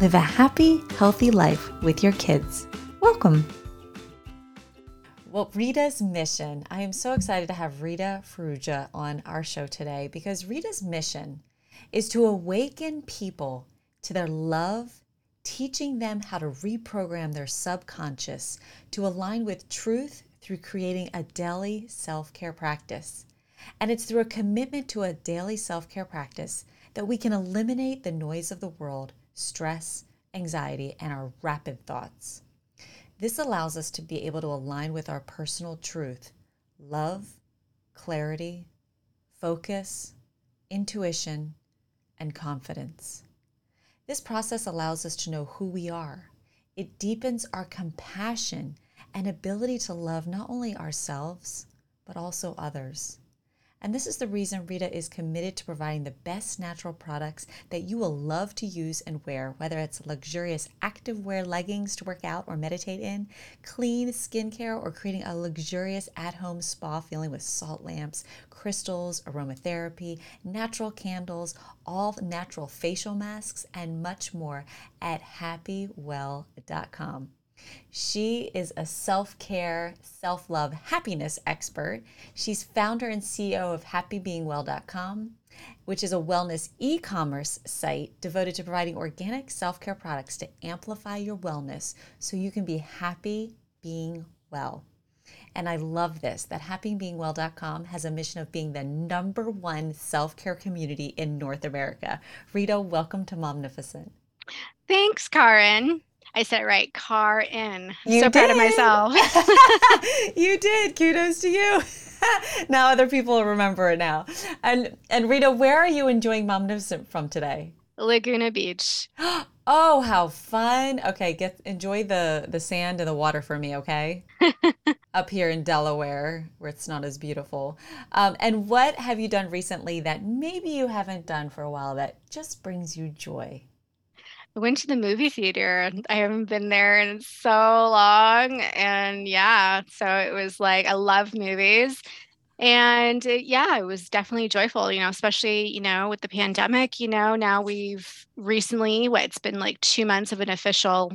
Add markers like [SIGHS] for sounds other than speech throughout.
live a happy, healthy life with your kids. Welcome. Well, Rita's mission, I am so excited to have Rita Farrugia on our show today because Rita's mission is to awaken people to their love, teaching them how to reprogram their subconscious to align with truth through creating a daily self care practice. And it's through a commitment to a daily self care practice that we can eliminate the noise of the world stress, anxiety, and our rapid thoughts. This allows us to be able to align with our personal truth, love, clarity, focus, intuition, and confidence. This process allows us to know who we are. It deepens our compassion and ability to love not only ourselves, but also others. And this is the reason Rita is committed to providing the best natural products that you will love to use and wear, whether it's luxurious active wear leggings to work out or meditate in, clean skincare, or creating a luxurious at home spa feeling with salt lamps, crystals, aromatherapy, natural candles, all natural facial masks, and much more at happywell.com. She is a self care, self love, happiness expert. She's founder and CEO of happybeingwell.com, which is a wellness e commerce site devoted to providing organic self care products to amplify your wellness so you can be happy being well. And I love this that happybeingwell.com has a mission of being the number one self care community in North America. Rita, welcome to Momnificent. Thanks, Karin. I said it right. Car in. You so did. proud of myself. [LAUGHS] you did. Kudos to you. [LAUGHS] now other people will remember it now. And and Rita, where are you enjoying Momnificent from today? Laguna Beach. [GASPS] oh, how fun. Okay, get enjoy the the sand and the water for me, okay? [LAUGHS] Up here in Delaware, where it's not as beautiful. Um, and what have you done recently that maybe you haven't done for a while that just brings you joy? I went to the movie theater. I haven't been there in so long. And yeah, so it was like, I love movies. And uh, yeah, it was definitely joyful, you know, especially, you know, with the pandemic, you know, now we've recently, what, it's been like two months of an official,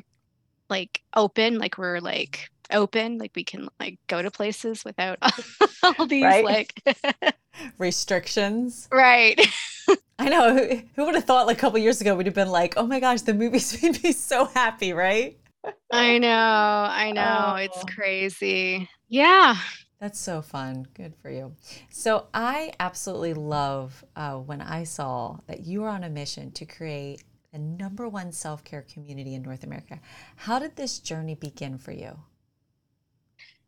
like, open, like, we're like open, like, we can like go to places without [LAUGHS] all these right? like [LAUGHS] restrictions. Right. [LAUGHS] I know. Who, who would have thought like a couple years ago we'd have been like, oh my gosh, the movies made me so happy, right? I know. I know. Oh. It's crazy. Yeah. That's so fun. Good for you. So, I absolutely love uh, when I saw that you were on a mission to create the number one self care community in North America. How did this journey begin for you?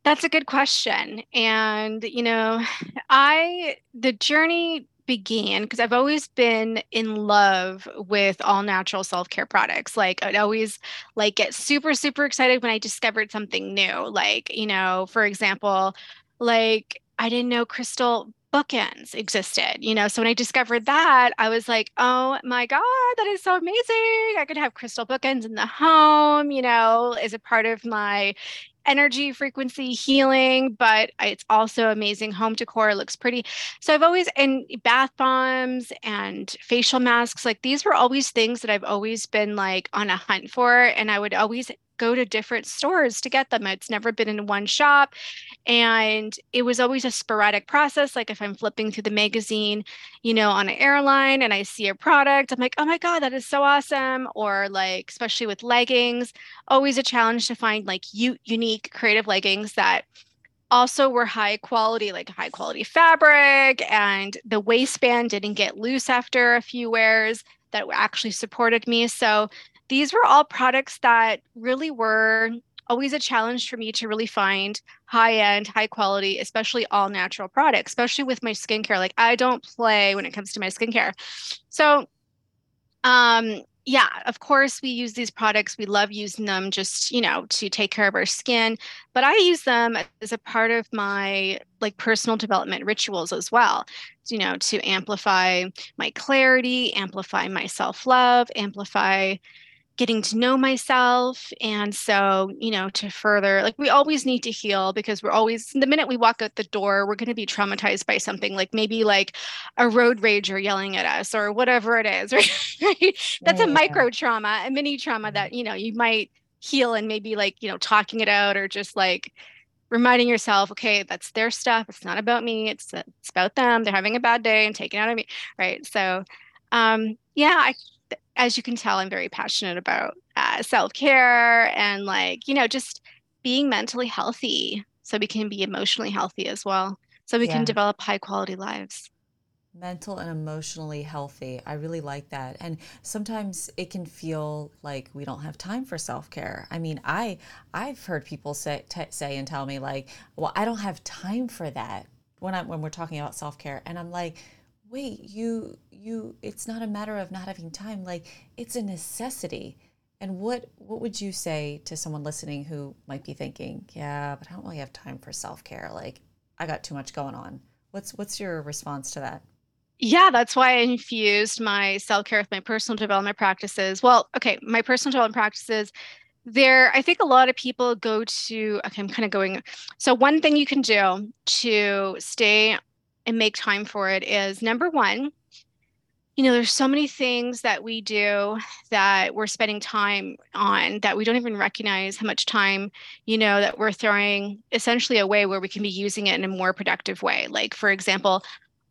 That's a good question. And, you know, [SIGHS] I, the journey began because I've always been in love with all natural self-care products. Like I'd always like get super super excited when I discovered something new. Like, you know, for example, like I didn't know crystal bookends existed, you know. So when I discovered that, I was like, "Oh my god, that is so amazing. I could have crystal bookends in the home, you know, as a part of my energy frequency healing, but it's also amazing home decor. Looks pretty. So I've always, and bath bombs and facial masks, like these were always things that I've always been like on a hunt for. And I would always go to different stores to get them. It's never been in one shop. And it was always a sporadic process. Like if I'm flipping through the magazine, you know, on an airline and I see a product, I'm like, oh my God, that is so awesome. Or like, especially with leggings, always a challenge to find like u- unique creative leggings that also were high quality, like high quality fabric, and the waistband didn't get loose after a few wears that actually supported me. So these were all products that really were always a challenge for me to really find high end, high quality, especially all natural products, especially with my skincare. Like I don't play when it comes to my skincare. So, um, yeah, of course, we use these products. We love using them just, you know, to take care of our skin. But I use them as a part of my like personal development rituals as well, you know, to amplify my clarity, amplify my self love, amplify getting to know myself. And so, you know, to further, like, we always need to heal because we're always, the minute we walk out the door, we're going to be traumatized by something like maybe like a road rager yelling at us or whatever it is, [LAUGHS] right? That's yeah. a micro trauma, a mini trauma that, you know, you might heal and maybe like, you know, talking it out or just like, reminding yourself, okay, that's their stuff. It's not about me. It's it's about them. They're having a bad day and taking it out of me, right? So, um, yeah, I as you can tell, I'm very passionate about uh, self care and like, you know, just being mentally healthy so we can be emotionally healthy as well. So we yeah. can develop high quality lives. Mental and emotionally healthy. I really like that. And sometimes it can feel like we don't have time for self-care. I mean, I I've heard people say t- say and tell me like, "Well, I don't have time for that." When I when we're talking about self-care, and I'm like, "Wait, you you it's not a matter of not having time like it's a necessity. And what what would you say to someone listening who might be thinking yeah but i don't really have time for self-care like i got too much going on. What's what's your response to that? Yeah that's why i infused my self-care with my personal development practices. Well okay my personal development practices there i think a lot of people go to okay i'm kind of going so one thing you can do to stay and make time for it is number one you know, there's so many things that we do that we're spending time on that we don't even recognize how much time, you know, that we're throwing essentially away where we can be using it in a more productive way. Like, for example,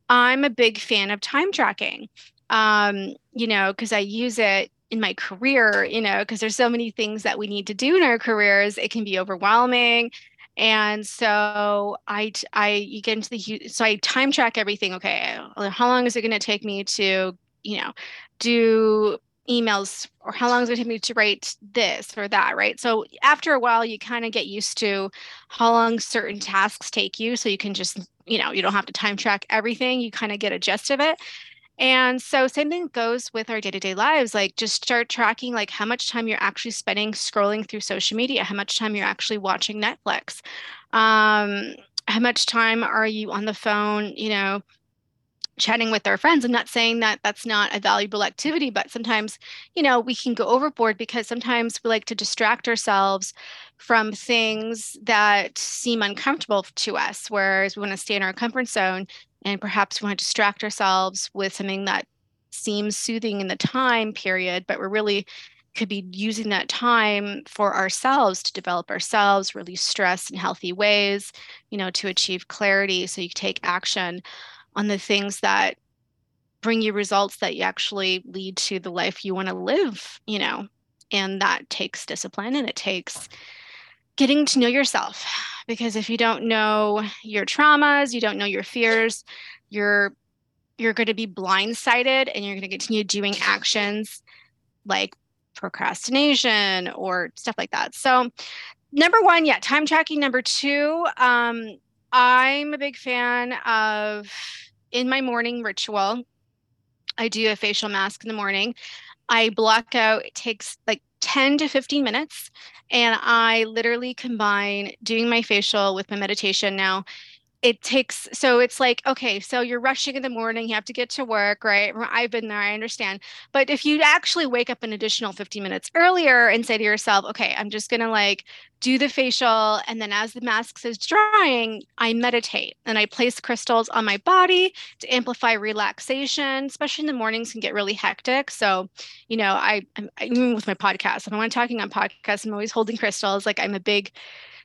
I'm a big fan of time tracking, um, you know, because I use it in my career, you know, because there's so many things that we need to do in our careers. It can be overwhelming and so I, I, you get into the, so I time track everything. Okay. Uh, how long is it going to take me to, you know, do emails or how long is it going to take me to write this or that, right? So after a while, you kind of get used to how long certain tasks take you. So you can just, you know, you don't have to time track everything. You kind of get a gist of it. And so same thing goes with our day-to-day lives. Like just start tracking like how much time you're actually spending scrolling through social media, how much time you're actually watching Netflix. Um, how much time are you on the phone, you know, chatting with our friends. I'm not saying that that's not a valuable activity, but sometimes, you know, we can go overboard because sometimes we like to distract ourselves from things that seem uncomfortable to us, whereas we want to stay in our comfort zone and perhaps we want to distract ourselves with something that seems soothing in the time period, but we're really could be using that time for ourselves to develop ourselves, release stress in healthy ways, you know, to achieve clarity so you take action on the things that bring you results that you actually lead to the life you want to live, you know. And that takes discipline and it takes getting to know yourself because if you don't know your traumas you don't know your fears you're you're going to be blindsided and you're going to continue doing actions like procrastination or stuff like that. So number one yeah time tracking. Number two um, i'm a big fan of in my morning ritual i do a facial mask in the morning. I block out it takes like 10 to 15 minutes and I literally combine doing my facial with my meditation. Now it takes so it's like okay so you're rushing in the morning you have to get to work right? I've been there i understand. But if you actually wake up an additional 15 minutes earlier and say to yourself okay i'm just going to like do the facial and then as the mask is drying i meditate and i place crystals on my body to amplify relaxation especially in the mornings can get really hectic. So you know i I'm, even with my podcast when i'm talking on podcasts i'm always holding crystals like i'm a big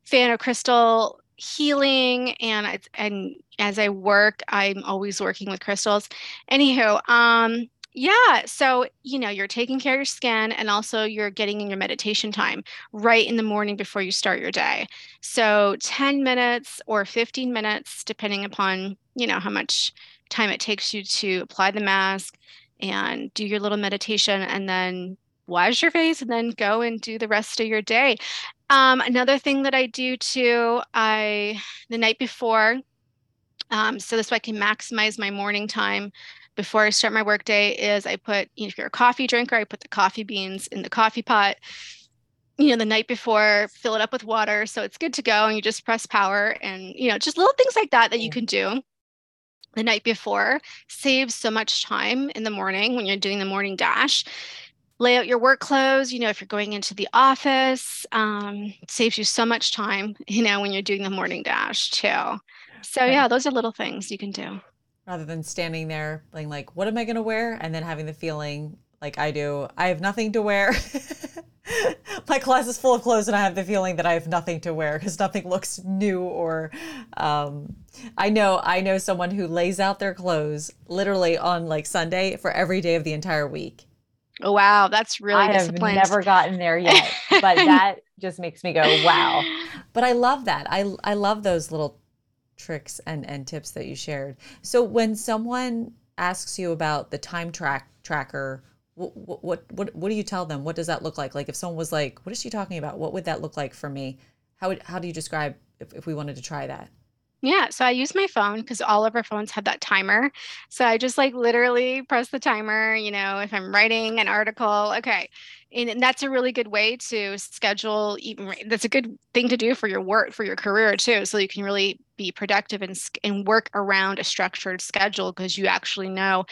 fan of crystal healing and and as I work, I'm always working with crystals. Anywho, um, yeah, so you know, you're taking care of your skin and also you're getting in your meditation time right in the morning before you start your day. So 10 minutes or 15 minutes, depending upon, you know, how much time it takes you to apply the mask and do your little meditation and then wash your face and then go and do the rest of your day. Um, another thing that I do too, I the night before, um, so this way I can maximize my morning time before I start my workday is I put, you know, if you're a coffee drinker, I put the coffee beans in the coffee pot. You know, the night before, fill it up with water so it's good to go, and you just press power, and you know, just little things like that that you can do the night before saves so much time in the morning when you're doing the morning dash lay out your work clothes you know if you're going into the office um, saves you so much time [LAUGHS] you know when you're doing the morning dash too. So yeah those are little things you can do. Rather than standing there being like what am i going to wear? and then having the feeling like i do i have nothing to wear. [LAUGHS] My class is full of clothes and I have the feeling that I have nothing to wear because nothing looks new or um, I know I know someone who lays out their clothes literally on like Sunday for every day of the entire week. Oh wow, that's really I have never gotten there yet, but [LAUGHS] that just makes me go wow. But I love that. I I love those little tricks and and tips that you shared. So when someone asks you about the time track tracker what, what what what do you tell them? What does that look like? Like if someone was like, "What is she talking about?" What would that look like for me? How would how do you describe if, if we wanted to try that? Yeah, so I use my phone because all of our phones have that timer. So I just like literally press the timer, you know, if I'm writing an article, okay. And, and that's a really good way to schedule even that's a good thing to do for your work for your career too so you can really be productive and, and work around a structured schedule because you actually know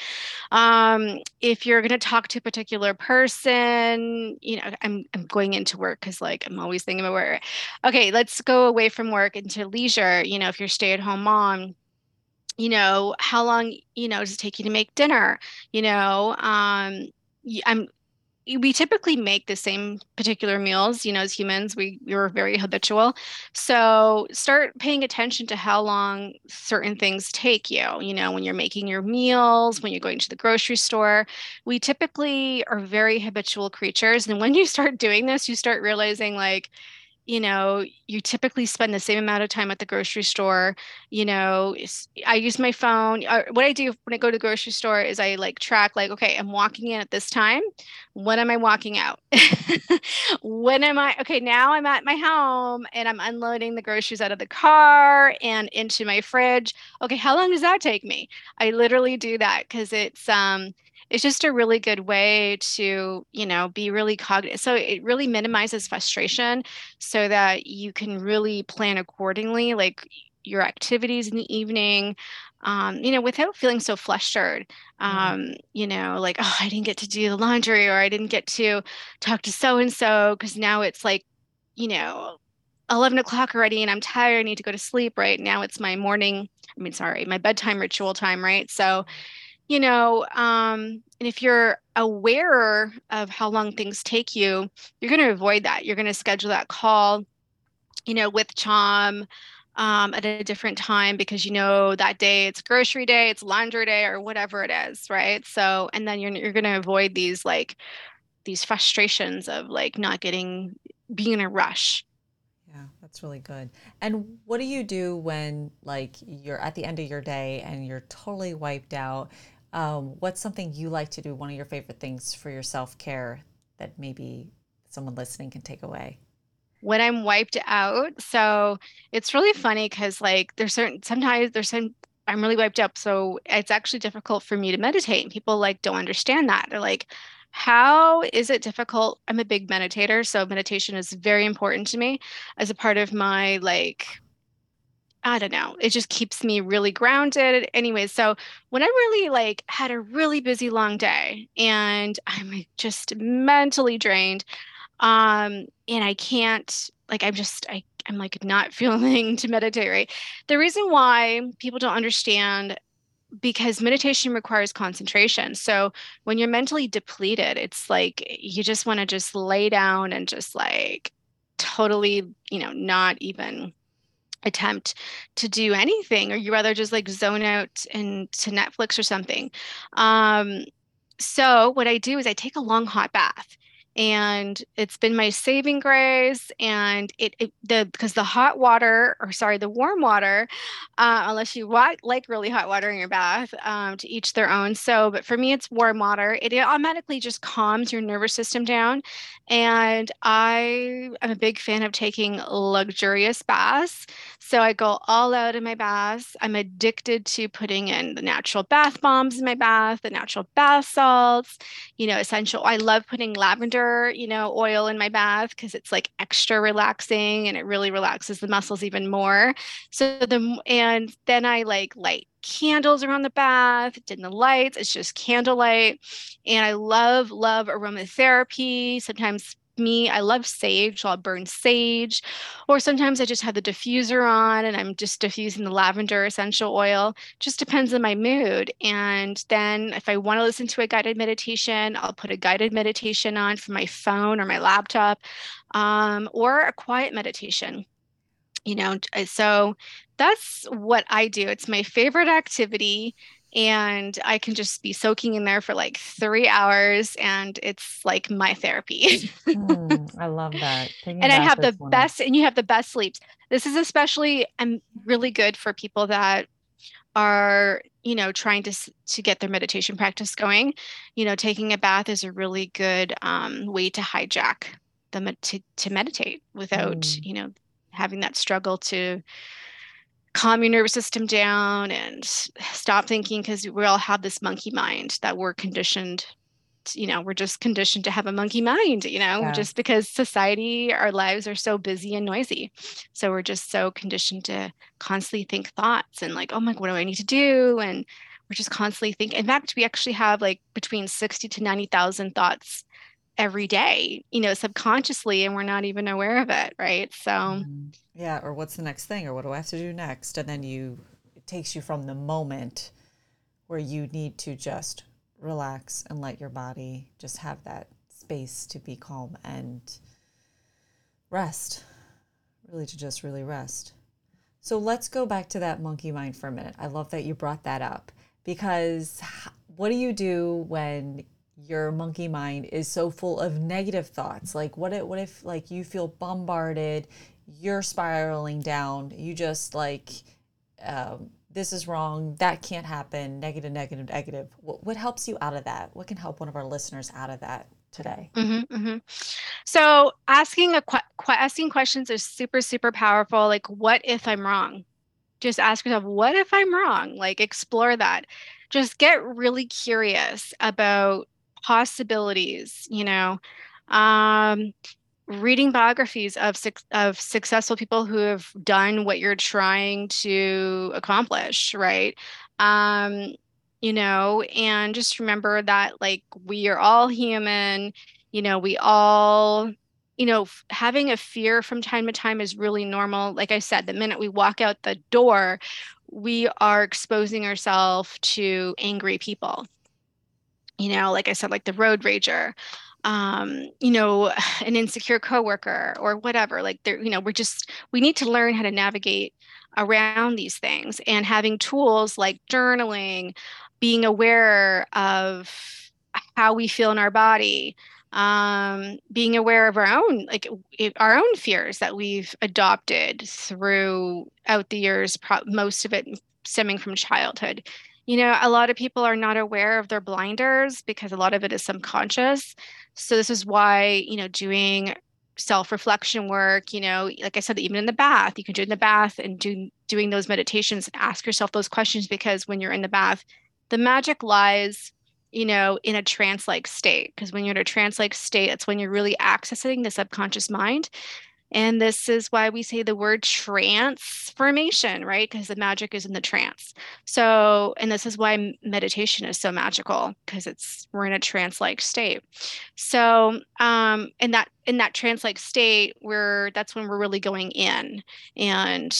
um, if you're going to talk to a particular person you know i'm, I'm going into work because like i'm always thinking about work okay let's go away from work into leisure you know if you're stay at home mom you know how long you know does it take you to make dinner? You know um i'm we typically make the same particular meals you know as humans we we're very habitual. So start paying attention to how long certain things take you you know when you're making your meals when you're going to the grocery store. We typically are very habitual creatures and when you start doing this you start realizing like you know, you typically spend the same amount of time at the grocery store. You know, I use my phone. Uh, what I do when I go to the grocery store is I like track, like, okay, I'm walking in at this time. When am I walking out? [LAUGHS] when am I? Okay, now I'm at my home and I'm unloading the groceries out of the car and into my fridge. Okay, how long does that take me? I literally do that because it's, um, it's just a really good way to you know be really cognizant so it really minimizes frustration so that you can really plan accordingly like your activities in the evening um, you know without feeling so flustered um, mm. you know like oh i didn't get to do the laundry or i didn't get to talk to so and so because now it's like you know 11 o'clock already and i'm tired i need to go to sleep right now it's my morning i mean sorry my bedtime ritual time right so you know, um, and if you're aware of how long things take you, you're going to avoid that. You're going to schedule that call, you know, with Chom um, at a different time because you know that day it's grocery day, it's laundry day, or whatever it is, right? So, and then you're you're going to avoid these like these frustrations of like not getting being in a rush. Yeah, that's really good. And what do you do when like you're at the end of your day and you're totally wiped out? Um, what's something you like to do? One of your favorite things for your self care that maybe someone listening can take away? When I'm wiped out. So it's really funny because, like, there's certain, sometimes there's some, I'm really wiped up. So it's actually difficult for me to meditate. And people like don't understand that. They're like, how is it difficult? I'm a big meditator. So meditation is very important to me as a part of my like I don't know. It just keeps me really grounded. Anyways, so when I really like had a really busy long day and [LAUGHS] I'm just mentally drained, um, and I can't like I'm just I I'm like not [LAUGHS] feeling to meditate right. The reason why people don't understand because meditation requires concentration. So when you're mentally depleted, it's like you just want to just lay down and just like totally, you know, not even attempt to do anything or you rather just like zone out and to netflix or something. Um, so what i do is i take a long hot bath and it's been my saving grace and it, it the because the hot water or sorry the warm water uh, unless you want, like really hot water in your bath um, to each their own. So but for me it's warm water. It automatically just calms your nervous system down and i am a big fan of taking luxurious baths. So i go all out in my baths. I'm addicted to putting in the natural bath bombs in my bath the natural bath salts you know essential i love putting lavender you know, oil in my bath because it's like extra relaxing and it really relaxes the muscles even more. So the and then I like light candles around the bath, dim the lights. It's just candlelight. And I love, love aromatherapy. Sometimes me. I love sage, so I'll burn sage. Or sometimes I just have the diffuser on and I'm just diffusing the lavender essential oil. Just depends on my mood. And then if I want to listen to a guided meditation, I'll put a guided meditation on from my phone or my laptop um, or a quiet meditation. You know, so that's what I do. It's my favorite activity and I can just be soaking in there for like three hours, and it's like my therapy. [LAUGHS] mm, I love that. Taking and I have the best, and you have the best sleeps. This is especially um, really good for people that are you know trying to to get their meditation practice going you know taking a bath is a really good um, way to hijack them to, to meditate without mm. you know having that struggle to calm your nervous system down and stop thinking because we all have this monkey mind that we're conditioned to, you know we're just conditioned to have a monkey mind you know yeah. just because society our lives are so busy and noisy so we're just so conditioned to constantly think thoughts and like oh my what do i need to do and we're just constantly thinking in fact we actually have like between 60 to 90,000 thoughts every day, you know, subconsciously, and we're not even aware of it, right? So, mm-hmm. yeah, or what's the next thing, or what do I have to do next? And then you, it takes you from the moment where you need to just relax and let your body just have that space to be calm and rest, really to just really rest. So let's go back to that monkey mind for a minute. I love that you brought that up because what do you do when your monkey mind is so full of negative thoughts. Like what if what if like you feel bombarded you're spiraling down you just like um, this is wrong that can't happen negative negative negative. What, what helps you out of that? What can help one of our listeners out of that today? Mm-hmm, mm-hmm. so asking a qu- asking questions is super super powerful. Like what if i'm wrong? Just ask yourself what if i'm wrong? Like explore that. Just get really curious about possibilities, you know. Um, reading biographies of of successful people who have done what you're trying to accomplish, right? Um, you know, and just remember that like we are all human, you know, we all you know, having a fear from time to time is really normal. Like I said, the minute we walk out the door, we are exposing ourselves to angry people you know like i said like the road rager um, you know, [SIGHS] an insecure coworker or whatever. Like there, you know, we're just we need to learn how to navigate around these things and having tools like journaling, being aware of how we feel in our body, um, being aware of our own like our own fears that we've adopted throughout the years, pro- most of it stemming from childhood you know, a lot of people are not aware of their blinders because a lot of it is subconscious. So this is why, you know, doing self-reflection work, you know, like I said, even in the bath, you can do in the bath and do doing those meditations and ask yourself those questions because when you're in the bath, the magic lies you know, in a trance like state. Because when you're in a trance like state, that's when you're really accessing the subconscious mind. And this is why we say the word transformation, right? Because the magic is in the trance. So, and this is why meditation is so magical because it's we're in a trance-like state. So, um, in that in that trance-like state, we're that's when we're really going in. And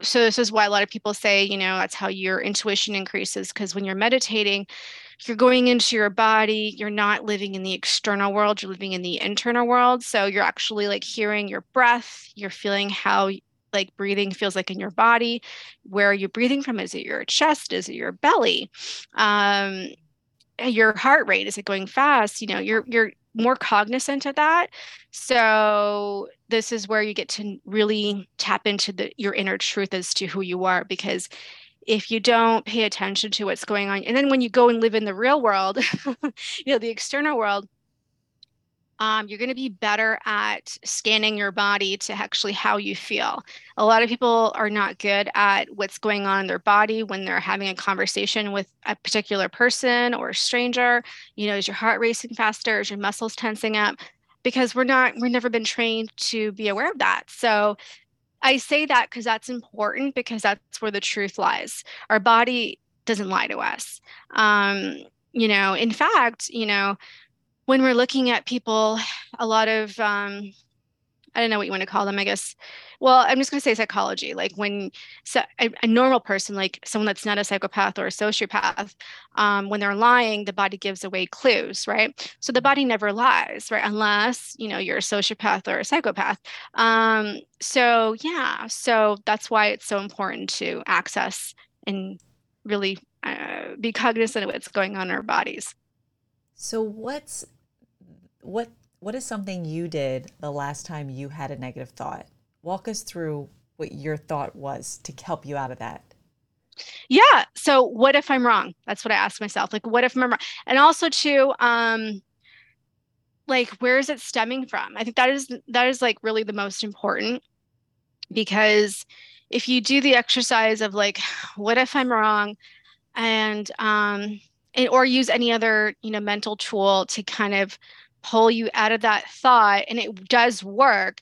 so this is why a lot of people say, you know, that's how your intuition increases because when you're meditating, you're going into your body you're not living in the external world you're living in the internal world. So you're actually like hearing your breath you're feeling how like breathing feels like in your body where are you breathing from? Is it your chest? Is it your belly? Um your heart rate is it going fast? You know you're you're more cognizant of that. So this is where you get to really tap into the your inner truth as to who you are because if you don't pay attention to what's going on and then when you go and live in the real world, [LAUGHS] you know, the external world, um, you're going to be better at scanning your body to actually how you feel. A lot of people are not good at what's going on in their body when they're having a conversation with a particular person or a stranger. You know, is your heart racing faster? Is your muscles tensing up? Because we're not, we've never been trained to be aware of that. So I say that because that's important because that's where the truth lies. Our body doesn't lie to us. Um, you know, in fact, you know, when we're looking at people, a lot of um, I don't know what you want to call them, I guess. Well, I'm just going to say psychology. Like when so a, a, normal person, like someone that's not a psychopath or a sociopath, um, when they're lying, the body gives away clues, right? So the body never lies, right? Unless, you know, you're a sociopath or a psychopath. Um, so yeah, so that's why it's so important to access and really uh, be cognizant of what's going on in our bodies. So what's what what is something you did the last time you had a negative thought? Walk us through what your thought was to help you out of that. Yeah. So what if I'm wrong? That's what I ask myself. Like, what if I'm wrong? And also too, um, like where is it stemming from? I think that is that is like really the most important because if you do the exercise of like, what if I'm wrong? And um and, or use any other, you know, mental tool to kind of pull you out of that thought and it does work.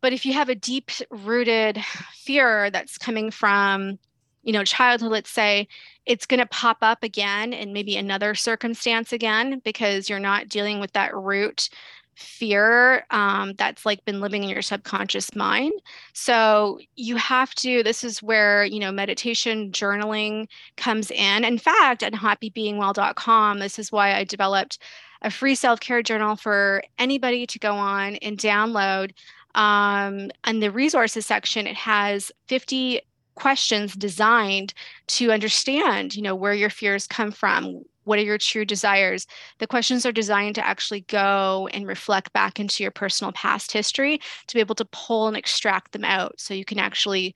But if you have a deep rooted fear that's coming from you know childhood let's say it's going to pop up again in maybe another circumstance again because you're not dealing with that root fear um, that's like been living in your subconscious mind. So you have to this is where you know meditation journaling comes in. In fact at happybeingwell.com this is why i developed a free self care journal for anybody to go on and download. Um, and the resources section, it has 50 questions designed to understand, you know, where your fears come from. What are your true desires? The questions are designed to actually go and reflect back into your personal past history to be able to pull and extract them out so you can actually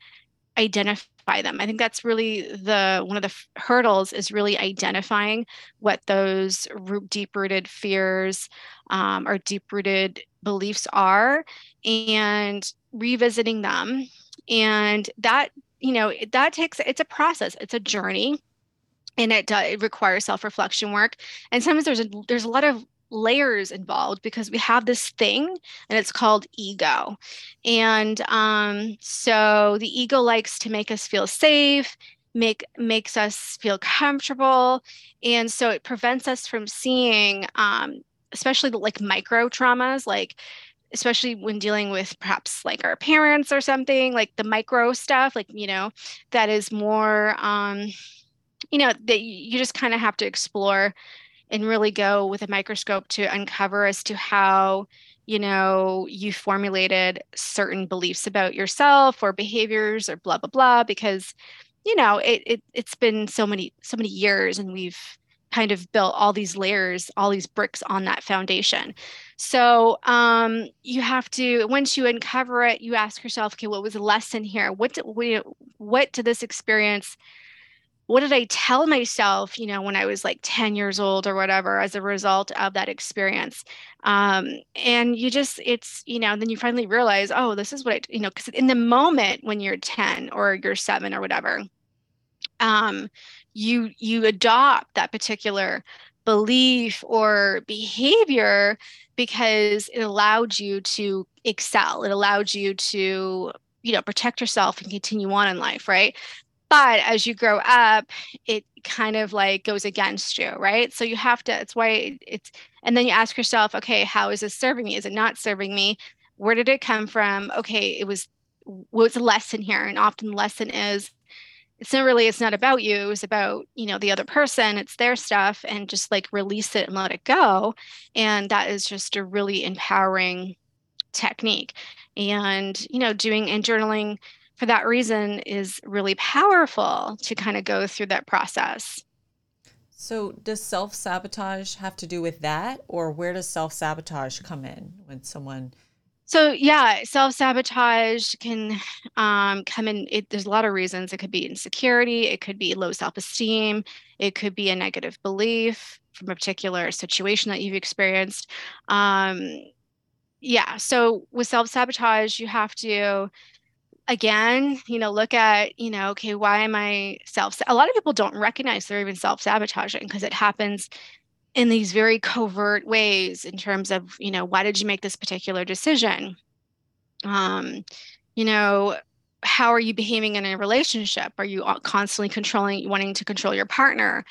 identify them. I think that's really the one of the f- hurdles is really identifying what those deep rooted fears um, or deep rooted beliefs are and revisiting them. And that, you know, that takes, it's a process, it's a journey and it, it requires self-reflection work and sometimes there's a there's a lot of layers involved because we have this thing and it's called ego. And um, so the ego likes to make us feel safe make makes us feel comfortable. And so it prevents us from seeing um, especially like micro traumas like especially when dealing with perhaps like our parents or something like the micro stuff like you know that is more um you know that you just kind of have to explore and really go with a microscope to uncover as to how you know you formulated certain beliefs about yourself or behaviors or blah blah blah because you know it, it it's been so many so many years and we've kind of built all these layers all these bricks on that foundation. So um, you have to once you uncover it you ask yourself okay what was the lesson here? What did, we, what did this experience what did I tell myself, you know, when I was like 10 years old or whatever, as a result of that experience? Um, and you just, it's, you know, then you finally realize, oh, this is what I, you know, because in the moment when you're 10 or you're seven or whatever, um, you you adopt that particular belief or behavior because it allowed you to excel. It allowed you to you know protect yourself and continue on in life right but as you grow up it kind of like goes against you right? So you have to it's why it's and then you ask yourself okay how is this serving me? Is it not serving me? Where did it come from? Okay it was what's the lesson here? And often the lesson is it's not really it's not about you it's about you know the other person it's their stuff and just like release it and let it go. And that is just a really empowering technique. And you know doing and journaling for that reason is really powerful to kind of go through that process. So, does self sabotage have to do with that, or where does self sabotage come in when someone? So yeah, self sabotage can um, come in. It, there's a lot of reasons. It could be insecurity. It could be low self esteem. It could be a negative belief from a particular situation that you've experienced. Um, yeah. So with self sabotage, you have to again, you know, look at, you know, okay, why am I self? A lot of people don't recognize they're even self sabotaging because it happens in these very covert ways in terms of, you know, why did you make this particular decision? Um, you know, how are you behaving in a relationship? Are you constantly controlling, wanting to control your partner?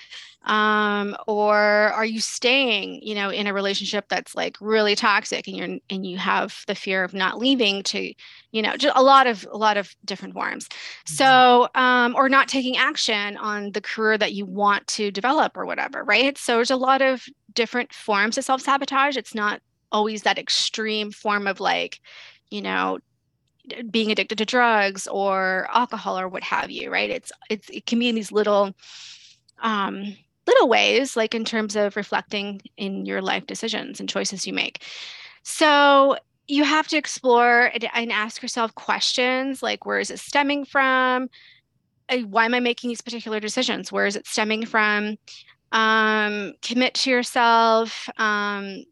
um, or are you staying you know in a relationship that's like really toxic and you're and you have the fear of not leaving to you know just a lot of a lot of different forms mm-hmm. so um, or not taking action on the career that you want to develop or whatever right so there's a lot of different forms of self-sabotage it's not always that extreme form of like you know being addicted to drugs or alcohol or what have you right it's it's it can be in these little um little ways, like in terms of reflecting in your life decisions and choices you make. So you have to explore and ask yourself questions like where is it stemming from? Uh, why am I making these particular decisions? Where is it stemming from? Um, commit to yourself, um,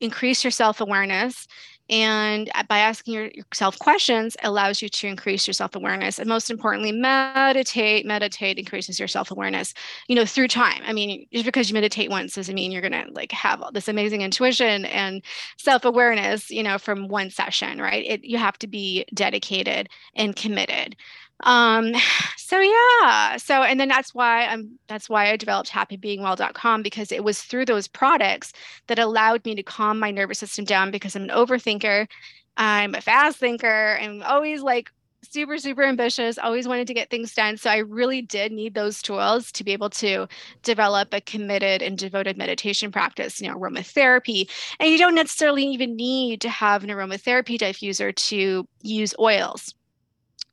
increase your self awareness, and uh, by asking yourself questions allows you to increase your self-awareness. And most importantly, meditate. Meditate increases your self-awareness, you know, through time. I mean, just because you meditate once doesn't mean you're gonna like have all this amazing intuition and self-awareness, you know, from one session, right? It you have to be dedicated and committed um [SIGHS] so yeah. So and then that's why i'm that's why i developed happybeingwell.com because it was through those products that allowed me to calm my nervous system down because i'm an overthinker i'm a fast thinker i'm always like super super ambitious always wanted to get things done. So i really did need those tools to be able to develop a committed and devoted meditation practice you know aromatherapy. And you don't necessarily even need to have an aromatherapy diffuser to use oils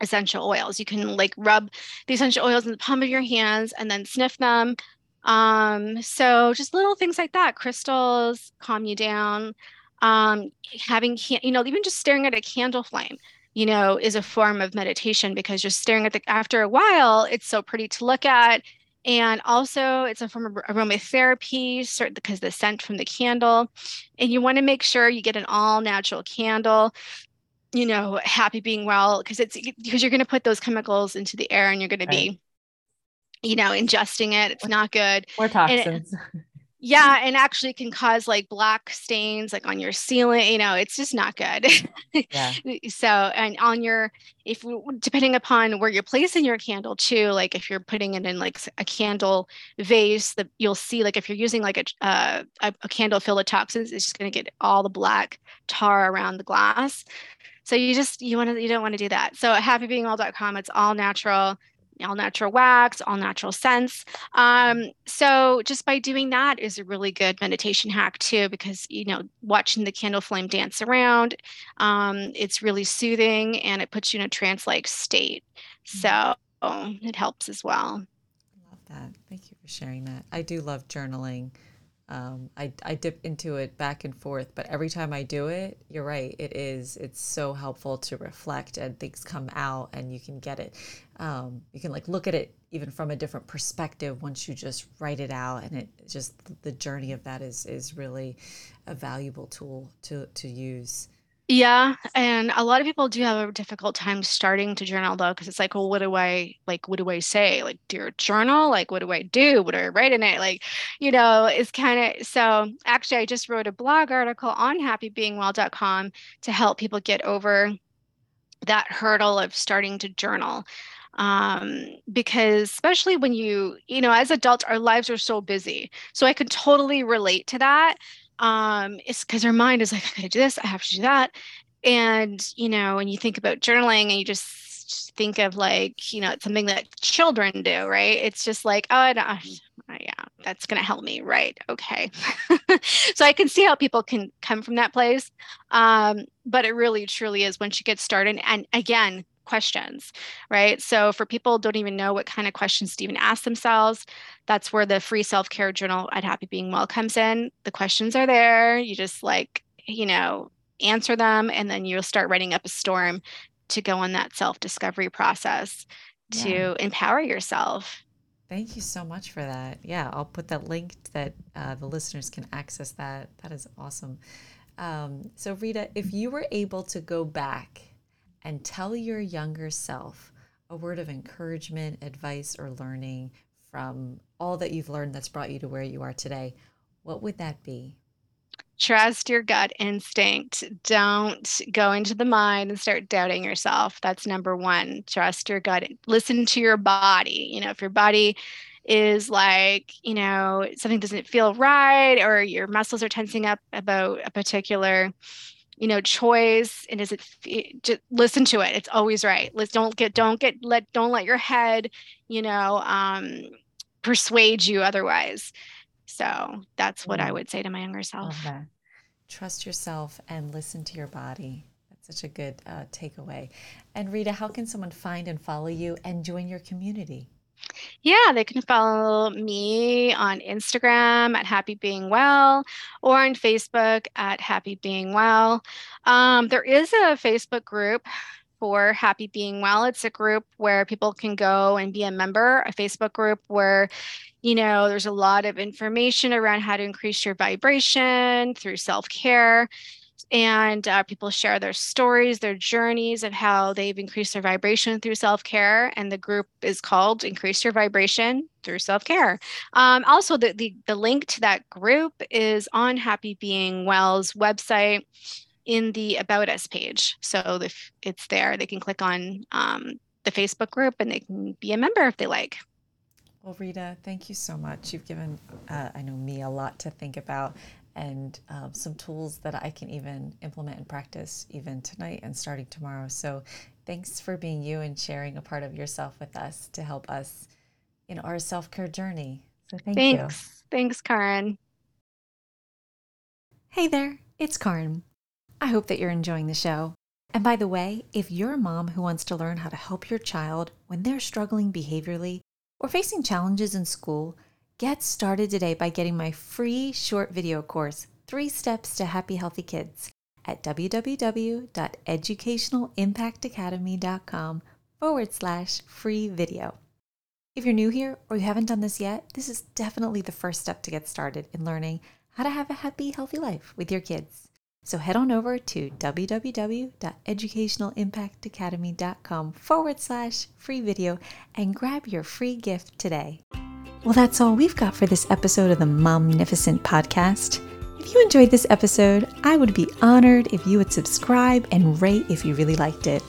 essential oils. You can like rub the essential oils in the palm of your hands and then sniff them. Um, so just little things like that, crystals calm you down. Um, having, you know, even just staring at a candle flame, you know, is a form of meditation because you're staring at the, after a while, it's so pretty to look at. And also, it's a form of aromatherapy, because the scent from the candle. And you want to make sure you get an all natural candle you know, happy being well, because it's because you're going to put those chemicals into the air and you're going right. to be, you know, ingesting it. It's not good. More toxins. It, [LAUGHS] yeah, and actually can cause like black stains like on your ceiling. You know, it's just not good. yeah. [LAUGHS] so, and on your, if depending upon where you're placing your candle too, like if you're putting it in like a candle vase, that you'll see like if you're using like a uh, a, a candle filled with toxins, it's just going to get all the black tar around the glass. So you just you want to you don't want to do that. So at happybeingwell.com, it's all natural, all natural wax, all natural scents. Um, so just by doing that is a really good meditation hack too, because you know watching the candle flame dance around, um, it's really soothing and it puts you in a trance-like state. Mm-hmm. So it helps as well. I love that. Thank you for sharing that. I do love journaling. Um, I, I dip into it back and forth, but every time I do it, you're right. It is, it's so helpful to reflect and things come out and you can get it. Um, you can like look at it even from a different perspective once you just write it out. And it just, the journey of that is, is really a valuable tool to, to use. Yeah, and a lot of people do have a difficult time starting to journal though, because it's like, well, what do I like? What do I say? Like, do dear journal? Like, what do I do? What do I write in it? Like, you know, it's kind of so. Actually, I just wrote a blog article on happybeingwell.com to help people get over that hurdle of starting to journal um, because especially when you you know as adults our lives are so busy so i can totally relate to that um, it's because her mind is like, I gotta do this, I have to do that. And, you know, when you think about journaling and you just think of like, you know, it's something that children do, right? It's just like, oh, no, oh yeah, that's going to help me. Right. Okay. [LAUGHS] so I can see how people can come from that place. Um, but it really truly is once you get started. And again, questions, right? So for people who don't even know what kind of questions to even ask themselves, that's where the free self-care journal at Happy Being Well comes in. The questions are there. You just like, you know, answer them and then you'll start writing up a storm to go on that self-discovery process to yeah. empower yourself. Thank you so much for that. Yeah, I'll put that link that uh, the listeners can access that. That is awesome. Um, so, Rita, if you were able to go back and tell your younger self a word of encouragement, advice, or learning from all that you've learned that's brought you to where you are today, what would that be? Trust your gut instinct. Don't go into the mind and start doubting yourself. That's number one. Trust your gut. Listen to your body. You know, if your body is like, you know, something doesn't feel right or your muscles are tensing up about a particular you know choice and is it just listen to it it's always right. Let's don't get don't get let don't let your head you know um persuade you otherwise. So that's what i would say to my younger self. Trust yourself and listen to your body. That's such a good uh, takeaway. And rita how can someone find and follow you and join your community yeah, they can follow me on Instagram at Happy Being Well or on Facebook at Happy Being Well. Um, there is a Facebook group for Happy Being Well. It's a group where people can go and be a member, a Facebook group where, you know, there's a lot of information around how to increase your vibration through self care and uh, people share their stories, their journeys of how they've increased their vibration through self care. And the group is called Increase Your Vibration Through Self Care. Um, also, the, the, the link to that group is on Happy Being Well's website in the About Us page. So if it's there, they can click on um, the Facebook group and they can be a member if they like. Well, Rita, thank you so much. You've given, uh, I know me, a lot to think about and um, some tools that I can even implement and practice even tonight and starting tomorrow. So thanks for being you and sharing a part of yourself with us to help us in our self care journey. So thank you. thanks. you. Thanks, Karen. Hey there, it's Karen. I hope that you're enjoying the show. And by the way, if you're a mom who wants to learn how to help your child when they're struggling behaviorally or facing challenges in school, Get started today by getting my free short video course, Three Steps to Happy Healthy Kids, at www.educationalimpactacademy.com forward slash free video. If you're new here or you haven't done this yet, this is definitely the first step to get started in learning how to have a happy, healthy life with your kids. So head on over to www.educationalimpactacademy.com forward slash free video and grab your free gift today. Well, that's all we've got for this episode of the Momnificent podcast. If you enjoyed this episode, I would be honored if you would subscribe and rate if you really liked it.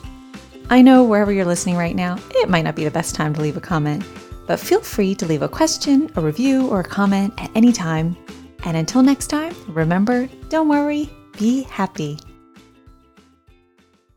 I know wherever you're listening right now, it might not be the best time to leave a comment, but feel free to leave a question, a review, or a comment at any time. And until next time, remember don't worry, be happy.